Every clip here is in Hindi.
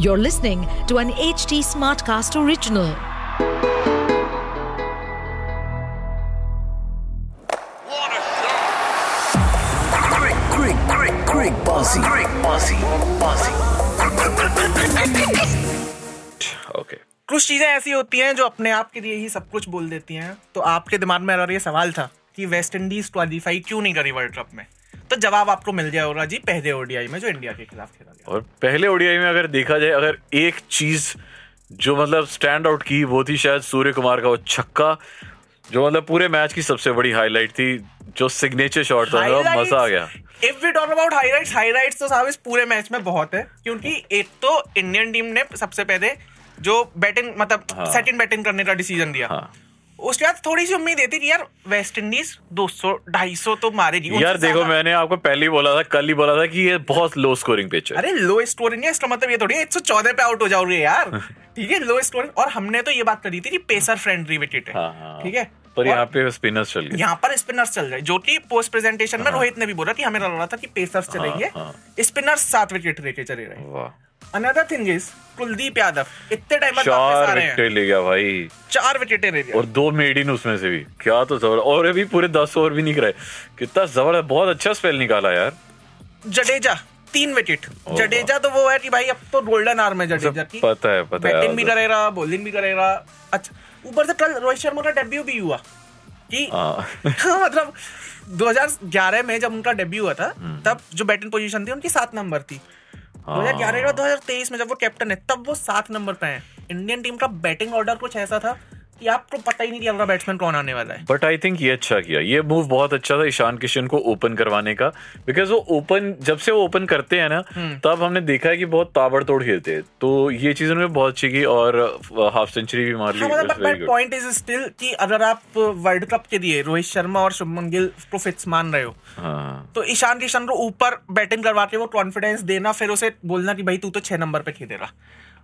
You're listening to an HT Smartcast original. What a shot! Great, great, great, great bossy. Great bossy. Bossy. Okay कुछ चीज़ें ऐसी होती हैं जो अपने आप के लिए ही सब कुछ बोल देती हैं तो आपके दिमाग में अगर ये सवाल था कि वेस्ट इंडीज क्वालिफाई क्यों नहीं करी वर्ल्ड कप में तो जवाब आपको मिल गया होगा जी पहले ओडीआई में जो इंडिया के खिलाफ खेला और पहले ओडीआई में अगर देखा जाए अगर एक चीज़ जो मतलब स्टैंड आउट की वो थी शायद सूर्य कुमार का वो छक्का जो मतलब पूरे मैच की सबसे बड़ी हाईलाइट थी जो सिग्नेचर शॉट था मतलब मज़ा आ गया। If we talk about highlights highlights तो साहब इस पूरे मैच में बहुत है क्योंकि एक तो इंडियन टीम ने सबसे पहले जो बैटिंग मतलब हाँ। सेकंड बैटिंग करने का डिसीज़न दिया। हाँ। उसके बाद थोड़ी सी उम्मीद थी यार वेस्ट इंडीज 200 250 तो मारेगी यार देखो मैंने आपको पहले ही बोला था कल ही बोला था कि ये बहुत लो स्कोरिंग पिच है। अरे लो स्कोरिंग है इसका मतलब ये थोड़ी एक सौ चौदह पे आउट हो जाओगे यार। ठीक है लो स्कोरिंग और हमने तो ये बात करी थी कि पेसर फ्रेंडली विकेट हाँ, है हाँ। ठीक है? पर यहाँ पे स्पिनर्स चल गए। यहाँ पर स्पिनर्स चल रहे जो कि पोस्ट प्रेजेंटेशन में रोहित ने भी बोला कि हमें लग रहा था कि पेसर्स चलेंगे। हाँ। स्पिनर्स सात विकेट लेके चले रहे another thing is Kuldeep Yadav इतने टाइम बाद चार रहे हैं। विकेट ले गया भाई। चार विकेट ले लिया। और दो मेडिन उसमें से भी। क्या तो ज़बरदस्त और अभी पूरे दस ओवर भी नहीं कराए कितना ज़बरदस्त बहुत अच्छा स्पेल निकाला यार। जडेजा तीन विकेट जडेजा तो वो है कि भाई अब तो गोल्डन आर्म है जडेजा की पता है पता है। बैटिंग भी यार। करेगा बॉलिंग भी करेगा। अच्छा ऊपर से कल रोहित शर्मा का डेब्यू भी हुआ। कि हाँ। हाँ, मतलब 2011 में जब उनका डेब्यू हुआ था हम्म। तब जो बैटिंग पोजीशन थी उनकी सात नंबर थी। 2011 हज़ार 2023 में जब वो कैप्टन है, तब वो सात नंबर पे है। इंडियन टीम का बैटिंग ऑर्डर कुछ ऐसा था कि आपको पता ही नहीं कि अगला बैट्समैन कौन आने वाला है। बट आई थिंक ये अच्छा किया। ये मूव बहुत अच्छा था ईशान किशन को ओपन करवाने का। बिकॉज़ वो ओपन जब से वो ओपन करते हैं ना हम्म। तब हमने देखा है कि बहुत ताबड़तोड़ खेलते हैं। तो ये चीज़ उन्होंने बहुत अच्छी की और हाफ़ सेंचुरी भी मार ली. पॉइंट इज़ स्टिल कि अगर आप वर्ल्ड कप के लिए रोहित शर्मा और शुभमन गिल को फिट्स मान रहे हो हाँ। तो ईशान किशन को ऊपर बैटिंग करवा के वो कॉन्फिडेंस देना फिर उसे बोलना कि भाई तू तो छह नंबर पे खेलेगा।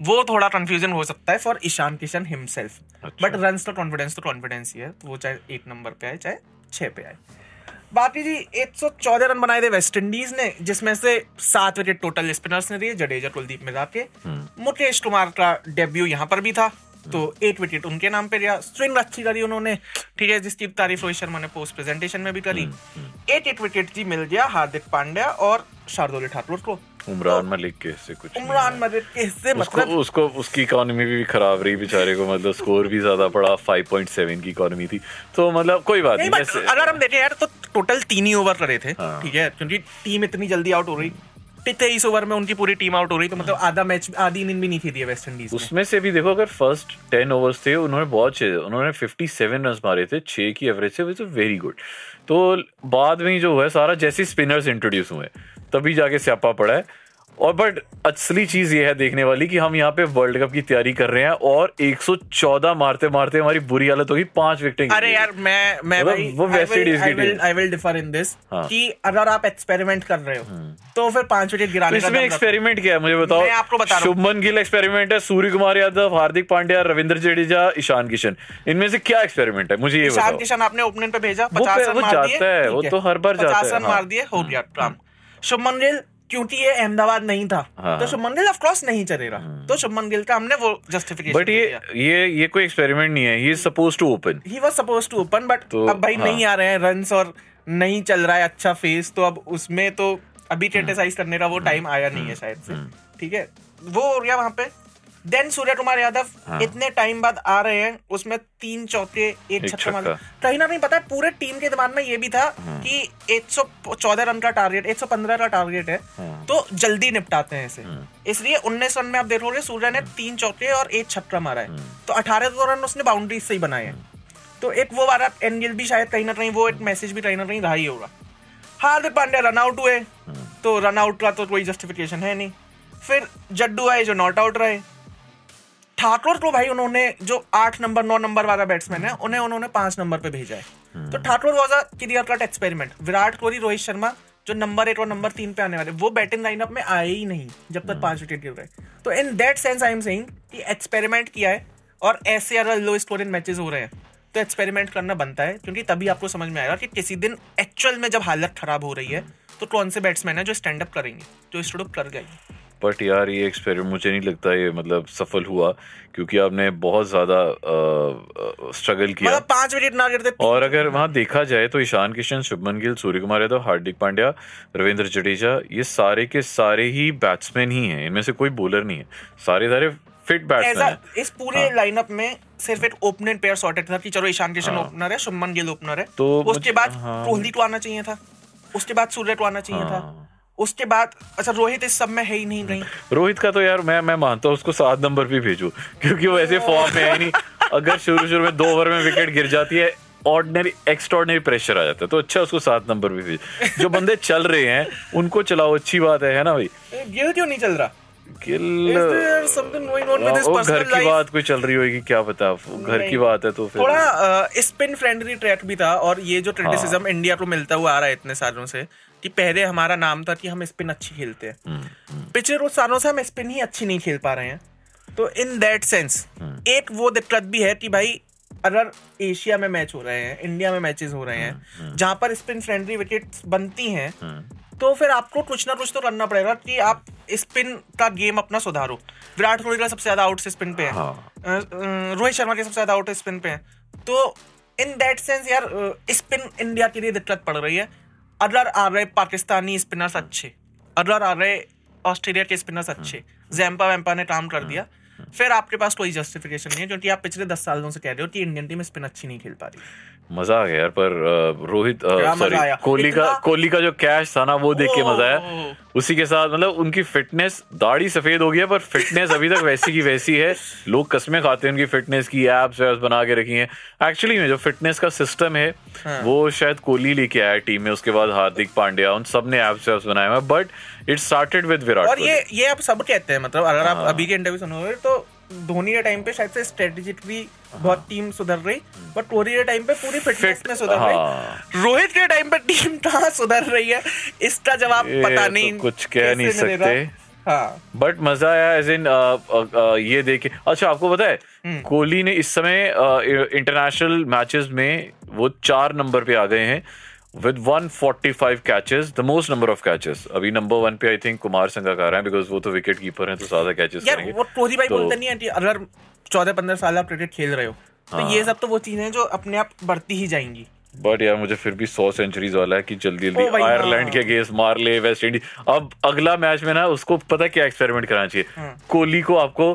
वो थोड़ा कंफ्यूजन हो सकता है for Ishan Kishan himself. But run तो कॉन्फिडेंस तो कॉन्फिडेंस ही है वो चाहे एक नंबर पे आए चाहे छह पे आए. बाकी जी 114 रन बनाए थे वेस्ट इंडीज ने जिसमें से सात विकेट टोटल स्पिनर्स ने दिए जडेजा कुलदीप मिला के. हम्म। मुकेश कुमार का डेब्यू यहाँ पर भी था तो एट विकेट उनके नाम पे गया स्विंग अच्छी करी उन्होंने. ठीक है जिसकी तारीफ़ रोहित शर्मा ने पोस्ट प्रेजेंटेशन में भी करी. एट एक एक विकेट जी मिल गया हार्दिक पांड्या और शार्दुल ठाकुर को. उमरान मलिक के से कुछ उमरान मलिक के हिस्से उसको मतलब उसको उसकी इकोनॉमी भी खराब रही बेचारे को मतलब स्कोर भी ज़्यादा पड़ा 5.7 की इकोनॉमी थी। तो मतलब कोई बात नहीं नहीं अगर हम देखें यार तो टोटल तीन ही ओवर करे थे हाँ। ठीक है? क्योंकि टीम इतनी जल्दी आउट हो रही। तेईस ओवर में उनकी पूरी टीम आउट हो रही तो मतलब आधा मैच आधी इनिंग भी नहीं थी वेस्ट इंडीज उसमें से भी देखो अगर फ़र्स्ट टेन ओवर्स थे उन्होंने बहुत अच्छे उन्होंने 57 रन मारे थे छह की एवरेज से वेरी गुड तो बाद में ही जो है सारा जैसे स्पिनर्स इंट्रोड्यूस हुए तभी जाके स्यापा पड़ा है। और बट असली चीज़ ये है देखने वाली कि हम यहाँ पे वर्ल्ड कप की तैयारी कर रहे हैं और 114 मारते मारते हमारी बुरी हालत होगी पाँच विकेटें अरे यार मैं मैं मतलब भाई वो वेस्ट इंडीज की team. I will differ in this हाँ। कि अगर आप एक्सपेरिमेंट कर रहे हो तो फिर पाँच विकेट तो गिराने इसमें एक्सपेरिमेंट क्या है? मुझे बताओ। मैं आपको बता शुभमन गिल एक्सपेरिमेंट है सूर्य कुमार यादव हार्दिक पांड्या रविंद्र जडेजा ईशान किशन। इनमें से क्या एक्सपेरिमेंट है? मुझे ये ईशान किशन आपने ओपनिंग पे भेजा वो पचास रन मार जाता दिए है, वो तो हर बार जाता है, हाँ। मार दिए हो गया काम। शुभमन गिल क्योंकि ये अहमदाबाद नहीं था। हाँ। तो शुभमन गिल ऑफ़ कोर्स नहीं चलेगा। तो शुभमन गिल का हमने वो जस्टिफिकेशन बट ये ये ये कोई एक्सपेरिमेंट नहीं है। He is suppose to open he was suppose to open but अब भाई हाँ। नहीं आ रहे हैं रन्स और नहीं चल रहा है अच्छा फेस तो अब उसमें तो अभी क्रिटिसाइज करने का वो टाइम आया नहीं है शायद से। ठीक है? वो हो गया वहाँ पे। देन सूर्य कुमार यादव हाँ। इतने टाइम बाद आ रहे हैं उसमें तीन चौके एक छक्का मार कहीं ना कहीं पता है पूरे टीम के दिमाग में ये भी था हाँ। कि 114 रन का टारगेट 115 का टारगेट है हाँ। तो जल्दी निपटाते हैं इसे। हाँ। इसलिए उन्नीस रन में आप देखोगे सूर्य ने तीन चौके और एक छक्का मारा है। तो अठारह रन उसने बाउंड्री से ही बनाए हैं। तो एक वो वाला एनगिल भी शायद कहीं ना कहीं वो एक मैसेज भी कहीं ना कहीं रहा ही होगा। हार्दिक पांड्या रन आउट हुए। तो रन आउट का तो कोई जस्टिफिकेशन है नहीं। फिर जड्डू आए जो नॉट आउट रहे। ठाकुर को भाई उन्होंने जो आठ नंबर नौ नंबर वाला बैट्समैन है उन्हें उन्होंने पाँच नंबर पे भेजा है। तो Thakur was a clear cut experiment Virat Kohli Rohit Sharma जो नंबर एक और नंबर तीन पे आने वाले वो बैटिंग लाइनअप में आए ही नहीं जब तक पाँच विकेट गिर रहे। तो in that sense I am saying कि एक्सपेरिमेंट किया है और ऐसे अगर लो स्कोरिंग मैचेस हो रहे हैं तो एक्सपेरिमेंट करना बनता है क्योंकि तभी आपको समझ में आएगा कि किसी दिन एक्चुअल में जब हालत खराब हो रही है तो कौन से बैट्समैन है जो स्टैंड अप करेंगे जो स्टूड अप कर गए। बट यार ये एक्सपेरिमेंट मुझे नहीं लगता ये मतलब सफल हुआ क्योंकि आपने बहुत ज़्यादा स्ट्रगल किया मतलब पाँच विकेट ना गिरते और अगर वहाँ देखा जाए तो ईशान किशन शुभमन गिल सूर्य कुमार यादव हार्दिक पांड्या रविंद्र जडेजा ये सारे के सारे ही बैट्समैन ही हैं इनमें से कोई बॉलर नहीं है सारे सारे फिट बैट्समैन हैं इस पूरे हाँ। लाइनअप में सिर्फ़ एक ओपनिंग पेयर सॉर्टेड था कि चलो ईशान किशन हाँ। ओपनर है शुभमन गिल ओपनर है तो उसके बाद हाँ। कोहली तो आना चाहिए था उसके बाद सूर्य को आना चाहिए था हाँ। उसके बाद अच्छा रोहित इस सब में है ही नहीं नहीं। रोहित का तो यार मैं मैं मानता हूँ उसको सात नंबर भी भेजू क्योंकि वो ऐसे फॉर्म में है नहीं। अगर शुरू शुरू में दो ओवर में विकेट गिर जाती है ऑर्डिनरी एक्स्ट्रॉर्डिनरी प्रेशर आ जाता है तो अच्छा उसको सात नंबर भी भेज। जो बंदे चल रहे हैं उनको चलाओ अच्छी बात है है ना भाई? गिल क्यों नहीं चल रहा? गिल घर की बात कोई चल रही होगी क्या पता घर की बात है तो फिर। थोड़ा स्पिन फ्रेंडली ट्रैक भी था और ये जो क्रिटिसिज्म हाँ। इंडिया को मिलता हुआ आ रहा है इतने सालों से कि पहले हमारा नाम था कि हम स्पिन अच्छी खेलते हैं। हम्म, पिछले कुछ सालों से हम स्पिन ही अच्छी नहीं खेल पा रहे हैं। तो इन दैट सेंस हम्म। एक वो दिक्कत भी है कि भाई अगर एशिया में मैच हो रहे हैं इंडिया में मैचेस हो रहे हम्म, हैं जहाँ पर स्पिन फ्रेंडली विकेट बनती हैं तो फिर आपको कुछ ना कुछ तो करना पड़ेगा कि आप स्पिन का गेम अपना सुधारो। विराट कोहली का सबसे ज़्यादा आउट स्पिन पे है। हाँ। रोहित शर्मा के सबसे ज़्यादा आउट स्पिन पे है। तो इन दैट सेंस यार स्पिन इंडिया के लिए दिक्कत पड़ रही है। अदर आ रहे पाकिस्तानी स्पिनर्स अच्छे। अदर आ रहे ऑस्ट्रेलिया के स्पिनर्स अच्छे। जैम्पा वैम्पा ने काम कर दिया। फिर आपके पास कोई जस्टिफिकेशन नहीं है क्योंकि आप पिछले दस सालों से कह रहे हो कि इंडियन टीम स्पिन अच्छी नहीं खेल पा रही। मज़ा आ गया यार पर रोहित सॉरी कोहली का कोहली का जो कैश था ना वो देख के मज़ा आया। उसी के साथ मतलब उनकी फिटनेस दाढ़ी सफ़ेद हो गई है पर फिटनेस अभी तक वैसी की वैसी है। लोग कस्में खाते हैं उनकी फिटनेस की एप्स वैप्स बना के रखी हैं। एक्चुअली में जो फिटनेस का सिस्टम है हाँ। वो शायद कोहली लेके आया टीम में उसके बाद हार्दिक पांड्या उन सबने एप्स वैप्स बनाए हुए but it started with Virat और ये ये आप सब कहते हैं मतलब अगर आप हाँ। अभी के इंटरव्यू सुनोगे तो धोनी के टाइम पे शायद से स्ट्रेटेजिकली बहुत टीम सुधर रही बट कोहली के टाइम पे पूरी फिटनेस में सुधर हाँ। रही रोहित के टाइम पे टीम कहाँ सुधर रही है इसका जवाब पता तो नहीं कुछ कह नहीं। सकते। हाँ बट मज़ा आया एज इन ये देखे अच्छा आपको पता है हम्म। कोहली ने इस समय इंटरनेशनल मैचेस में वो चार नंबर पे आ गए हैं with 145 catches the most number of catches अभी नंबर वन पे आई थिंक कुमार संगाकार हैं बिकॉज़ वो तो विकेट कीपर हैं तो ज़्यादा कैचेस करेंगे वो कोहली भाई तो- बोलते नहीं है अगर चौदह पंद्रह साल आप क्रिकेट खेल रहे हो तो हाँ। ये सब तो वो चीज़ें हैं जो अपने आप बढ़ती ही जाएँगी बट यार मुझे फिर भी सौ सेंचुरीज वाला है कि जल्दी जल्दी आयरलैंड हाँ। के अगेंस्ट मार ले वेस्ट इंडीज अब अगला मैच में ना उसको पता क्या एक्सपेरिमेंट कराना चाहिए हाँ। कोहली को आपको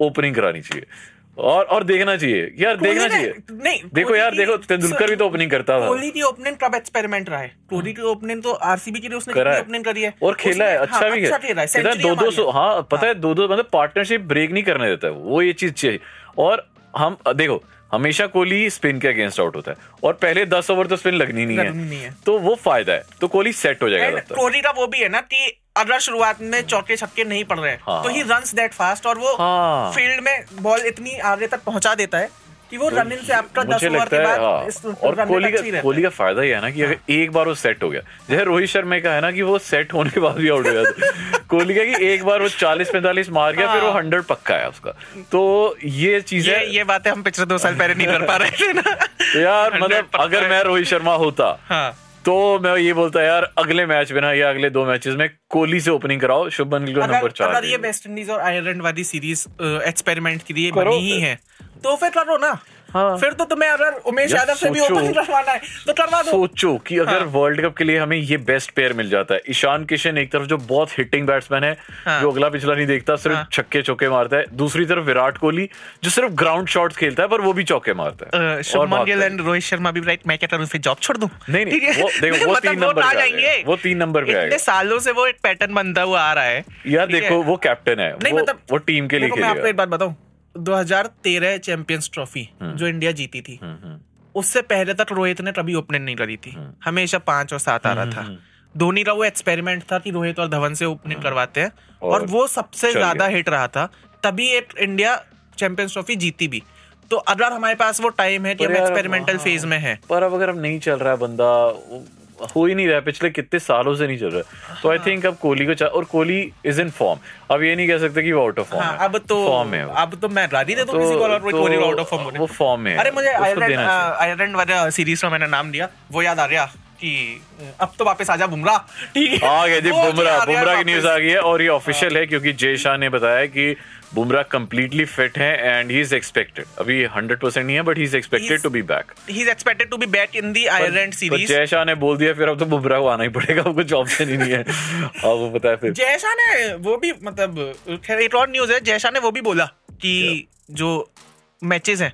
ओपनिंग करानी चाहिए और और देखना चाहिए। यार देखना चाहिए। नहीं देखो यार देखो तेंदुलकर भी तो ओपनिंग करता था। कोहली की ओपनिंग कब एक्सपेरिमेंट रहा है? कोहली की ओपनिंग तो आरसीबी के लिए उसने करा कितनी ओपनिंग करी है? और खेला है अच्छा हाँ, भी खेला। है दो दो सौ हाँ। पता है दो दो मतलब पार्टनरशिप ब्रेक नहीं करने देता है वो ये चीज़ चाहिए। और हम देखो हमेशा कोहली स्पिन के अगेंस्ट आउट होता है। और पहले दस ओवर तो स्पिन लगनी नहीं लगनी नहीं है। है। तो वो फ़ायदा है। तो कोहली सेट हो जाएगा कोहली का वो भी है ना कि अगर शुरुआत में चौके छक्के नहीं पड़ रहे हाँ। तो ही। रन्स दैट फास्ट और वो हाँ। फ़ील्ड में बॉल इतनी आगे तक पहुँचा देता है कि वो रनिंग से आपका दस ओवर के है बाद हाँ। इस और कोहली का कोहली का फ़ायदा ये है ना कि अगर एक बार वो सेट हो गया जैसे रोहित शर्मा का है ना कि वो सेट होने के बाद भी आउट हो जाता कोहली का कि एक बार वो चालीस पैंतालीस मार गया फिर वो हाँ। हंड्रेड पक्का है उसका। तो ये चीज़ ये है ये बातें हम पिछले दो साल पहले नहीं कर पा रहे थे ना। तो यार मतलब अगर मैं रोहित शर्मा होता। हाँ। तो मैं ये बोलता यार अगले मैच में ना या अगले दो मैचेस में कोहली से ओपनिंग कराओ शुभमन गिल को नंबर चार अगर ये वेस्ट इंडीज और आयरलैंड वाली सीरीज़ एक्सपेरिमेंट के लिए बनी ही है तो फिर करो ना। हाँ। फिर तो तुम्हें अगर उमेश यादव से भी सोचो। ओपन करवाना है तो करवा दो। सोचो कि अगर हाँ। वर्ल्ड कप के लिए हमें ये बेस्ट प्लेयर मिल जाता है। ईशान किशन एक तरफ़ जो बहुत हिटिंग बैट्समैन है हाँ। जो अगला पिछला नहीं देखता सिर्फ़ हाँ। छक्के चौके मारता है। दूसरी तरफ़ विराट कोहली जो सिर्फ़ ग्राउंड शॉट्स खेलता है पर वो भी चौके मारता है। शुभमन गिल एंड रोहित शर्मा भी राइट मैं क्या करूँ फिर जॉब छोड़ दूँ? नहीं नहीं वो देखो वो मतलब तीन नंबर पे जाएँगे। वो तीन नंबर पे इतने आएगा सालों से वो एक पैटर्न बनता हुआ आ रहा है। यार देखो वो कैप्टन है। नहीं वो, मतलब वो टीम के लिए देखो, मैं आपको एक बात बताऊँ। 2013 चैंपियंस ट्रॉफी हम्म। जो इंडिया जीती थी। उससे पहले तक रोहित ने कभी ओपनिंग नहीं करी थी। हम्म। हमेशा पाँच और सात आ रहा था। धोनी का वो एक्सपेरिमेंट था कि रोहित और धवन से ओपनिंग करवाते हैं और, हम्म। और वो सबसे ज़्यादा हिट रहा था। तभी एक इंडिया चैंपियंस ट्रॉफी जीती भी। तो अगर हमारे पास वो टाइम है कि हम एक्सपेरिमेंटल हाँ। फ़ेज़ में है। पर अब अगर अब नहीं चल रहा है बंदा हो ही नहीं रहा है पिछले कितने सालों से नहीं चल रहा है। तो आई थिंक अब कोहली को और कोहली इज़ इन फॉर्म अब ये नहीं कह सकते कि वो आउट ऑफ़ फॉर्म हाँ, है। अब तो फॉर्म है अब तो मैं राज़ी दे तो- किसी को और तो कोहली आउट ऑफ़ फॉर्म वो फॉर्म में है। अरे मुझे आयरलैंड आयरलैंड वाला सीरीज़ का मैंने नाम दिया वो याद आ रहा कि अब तो वापस आजा बुमराह। ठीक है। आ गया जी बुमराह। हैं बुमराह की न्यूज़ आ गई है और ये ऑफिशियल है क्योंकि जय शाह ने बताया कि बुमराह कंप्लीटली फिट है एंड ही इज़ एक्सपेक्टेड अभी 100% नहीं है but he is expected to be back he is expected to be back in the Ireland series Jay Shah ने बोल दिया फिर अब तो बुमराह को आना ही पड़ेगा अब कुछ ऑप्शन ही नहीं है। आपको पता है फिर। जयशा ने वो भी मतलब खैर एक और न्यूज़ है जयशा ने वो भी बोला कि जो मैचेस हैं।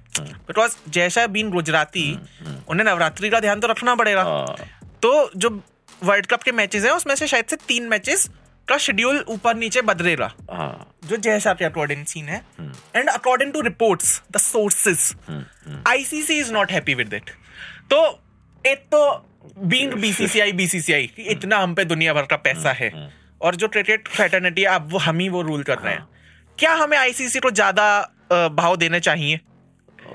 बिकॉज़ जयशा बीन गुजराती उन्हें नवरात्रि का ध्यान तो रखना पड़ेगा। हाँ। तो जो वर्ल्ड कप के मैचेस हैं उसमें से शायद से तीन मैचेस का शेड्यूल ऊपर नीचे बदलेगा। हाँ। जो जयशा के अकॉर्डिंग सीन है। And according to reports the sources ICC is not happy with it तो एक तो बीइंग बीसीसीआई बीसीसीआई इतना हम पे दुनिया भर का पैसा है। और जो क्रिकेट फ्रेटर्निटी है अब वो हम ही वो रूल कर रहे हैं। क्या हमें आईसीसी को ज़्यादा भाव देने चाहिए?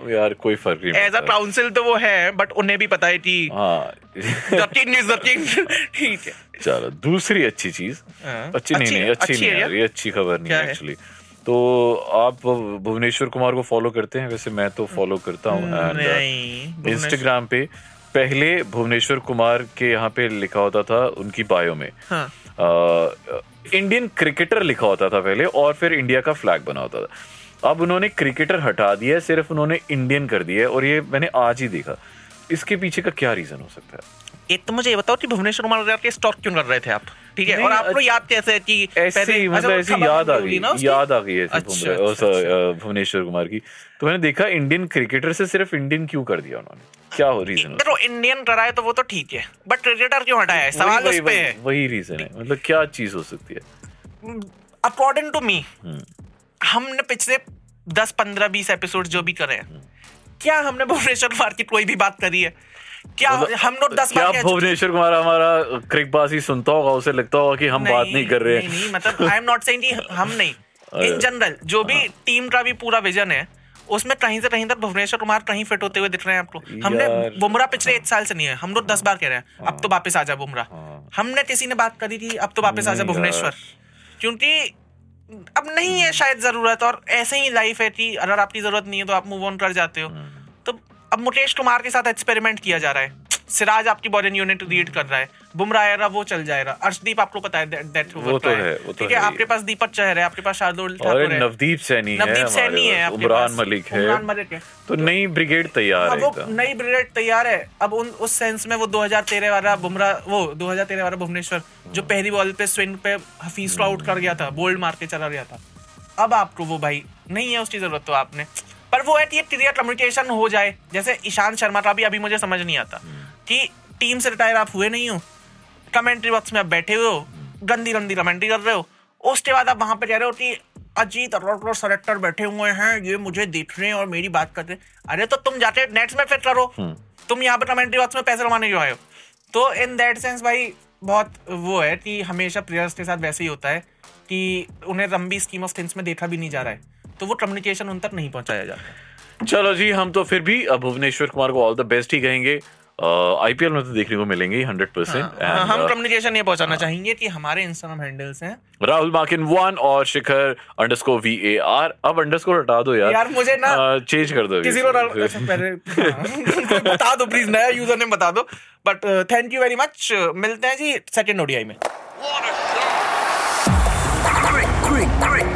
यार कोई फ़र्क नहीं एज अ काउंसिल तो वो है बट उन्हें भी पता है कि हाँ। ठीक है। चलो दूसरी अच्छी चीज़। हाँ। अच्छी नहीं नहीं अच्छी नहीं यार ये अच्छी खबर नहीं है? एक्चुअली तो आप भुवनेश्वर कुमार को फॉलो करते हैं? वैसे मैं तो फॉलो करता हूँ इंस्टाग्राम पे पहले भुवनेश्वर कुमार के यहाँ पे लिखा होता था उनकी बायो में। हाँ। इंडियन क्रिकेटर लिखा होता था पहले और फिर इंडिया का फ्लैग बना होता था। अब उन्होंने क्रिकेटर हटा दिया है सिर्फ़ उन्होंने इंडियन कर दिया और ये मैंने आज ही देखा। इसके पीछे का क्या रीजन हो सकता है? एक तो मुझे ये बताओ कि भुवनेश्वर कुमार के स्टॉक क्यों कर रहे थे आप? ठीक है और आपको अच्छा- याद कैसे कि ऐसे ही मतलब अच्छा, ऐसी याद आ गई याद आ गई ऐसी भुवनेश्वर कुमार की। तो मैंने देखा इंडियन क्रिकेटर से सिर्फ़ इंडियन क्यों कर दिया उन्होंने? क्या हो रीजन देखो इंडियन कराए तो वो तो ठीक है बट क्रिकेटर क्यों हटाया है? सवाल उस पे है। वही रीजन है। मतलब क्या चीज़ हो सकती है? According to me. हमने पिछले दस पंद्रह बीस एपिसोड जो भी करे। हैं क्या हमने भुवनेश्वर कुमार की कोई भी बात करी है? क्या हम लोग दस मतलब क्या भुवनेश्वर कुमार हमारा क्रिकबाजी सुनता होगा उसे लगता होगा कि हम बात नहीं कर रहे नहीं, नहीं मतलब आई एम नॉट सेइंग कि हम नहीं। इन जनरल जो भी हाँ। टीम का भी पूरा विजन है उसमें कहीं से कहीं तक भुवनेश्वर कुमार कहीं फिट होते हुए दिख रहे हैं आपको। हमने बुमराह पिछले एक साल से नहीं है हम लोग दस बार कह रहे हैं अब तो वापस आ जा बुमराह। हाँ। हमने किसी ने बात करी थी अब तो वापस आ जा भुवनेश्वर। क्योंकि अब नहीं है शायद ज़रूरत और ऐसे ही लाइफ है कि अगर आपकी ज़रूरत नहीं है तो आप मूव ऑन कर जाते हो। हम्म। तो अब मुकेश कुमार के साथ एक्सपेरिमेंट किया जा रहा है। सिराज आपकी बॉलिंग यूनिट लीड कर रहा है। बुमराह आएगा वो चल जाएगा। अर्शदीप आपको पता है दैट वो तो है, वो तो ठीक है है आपके पास दीपक चहर है आपके पास शार्दुल ठाकुर है। नवदीप सैनी है नवदीप सैनी है पास, उमरान मलिक है। उमरान मलिक है। तो नई ब्रिगेड तैयार है वो एकदम नई ब्रिगेड तैयार है। अब उन उस सेंस में वो 2013 वाला बुमराह वो 2013 वाला भुवनेश्वर जो पहली बॉल पे स्विंग पे हफीज को आउट कर गया था बोल्ड मार के चला गया था। अब आपको वो भाई नहीं है उसकी ज़रूरत तो आपने। पर वो है कि ये क्लियर कम्युनिकेशन हो जाए। जैसे ईशांत शर्मा का भी अभी मुझे समझ नहीं आता। कि टीम से रिटायर आप हुए नहीं हो। कमेंट्री बॉक्स में आप बैठे हुए हो गंदी गंदी कमेंट्री कर रहे हो। उसके बाद आप वहाँ पे कह रहे हो कि अजीत अरोड़ा सेलेक्टर बैठे हुए हैं ये मुझे देख रहे हैं और मेरी बात कर रहे हैं। अरे तो तुम जाके नेट्स में फिट करो तुम यहाँ पे कमेंट्री बॉक्स में पैसे कमाने क्यों आए हो? तो इन दैट सेंस भाई बहुत वो है कि हमेशा प्लेयर्स के साथ वैसे ही होता है कि उन्हें लंबी स्कीम ऑफ़ थिंग्स में देखा भी नहीं जा रहा है। तो वो कम्युनिकेशन उन तक नहीं पहुँचाया जाता चलो जी हम तो फिर भी भुवनेश्वर कुमार को ऑल द बेस्ट ही कहेंगे। आईपीएल में तो देखने को मिलेंगे हंड्रेड परसेंट हाँ, हम कम्युनिकेशन ये पहुंचाना चाहेंगे कि हमारे इंस्टाग्राम हैंडल्स हैं राहुल माकिन वन और Shikhar underscore V A R अब अंडरस्कोर हटा दो यार यार, मुझे ना- चेंज कर दो किसी को अच्छा, पहले हाँ, बता दो प्लीज़ नया यूज़र ने बता दो but thank you very much मिलते हैं जी सेकंड ओडीआई में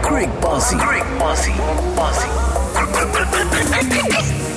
Greg Bossy. Greg Bossy. Bossy.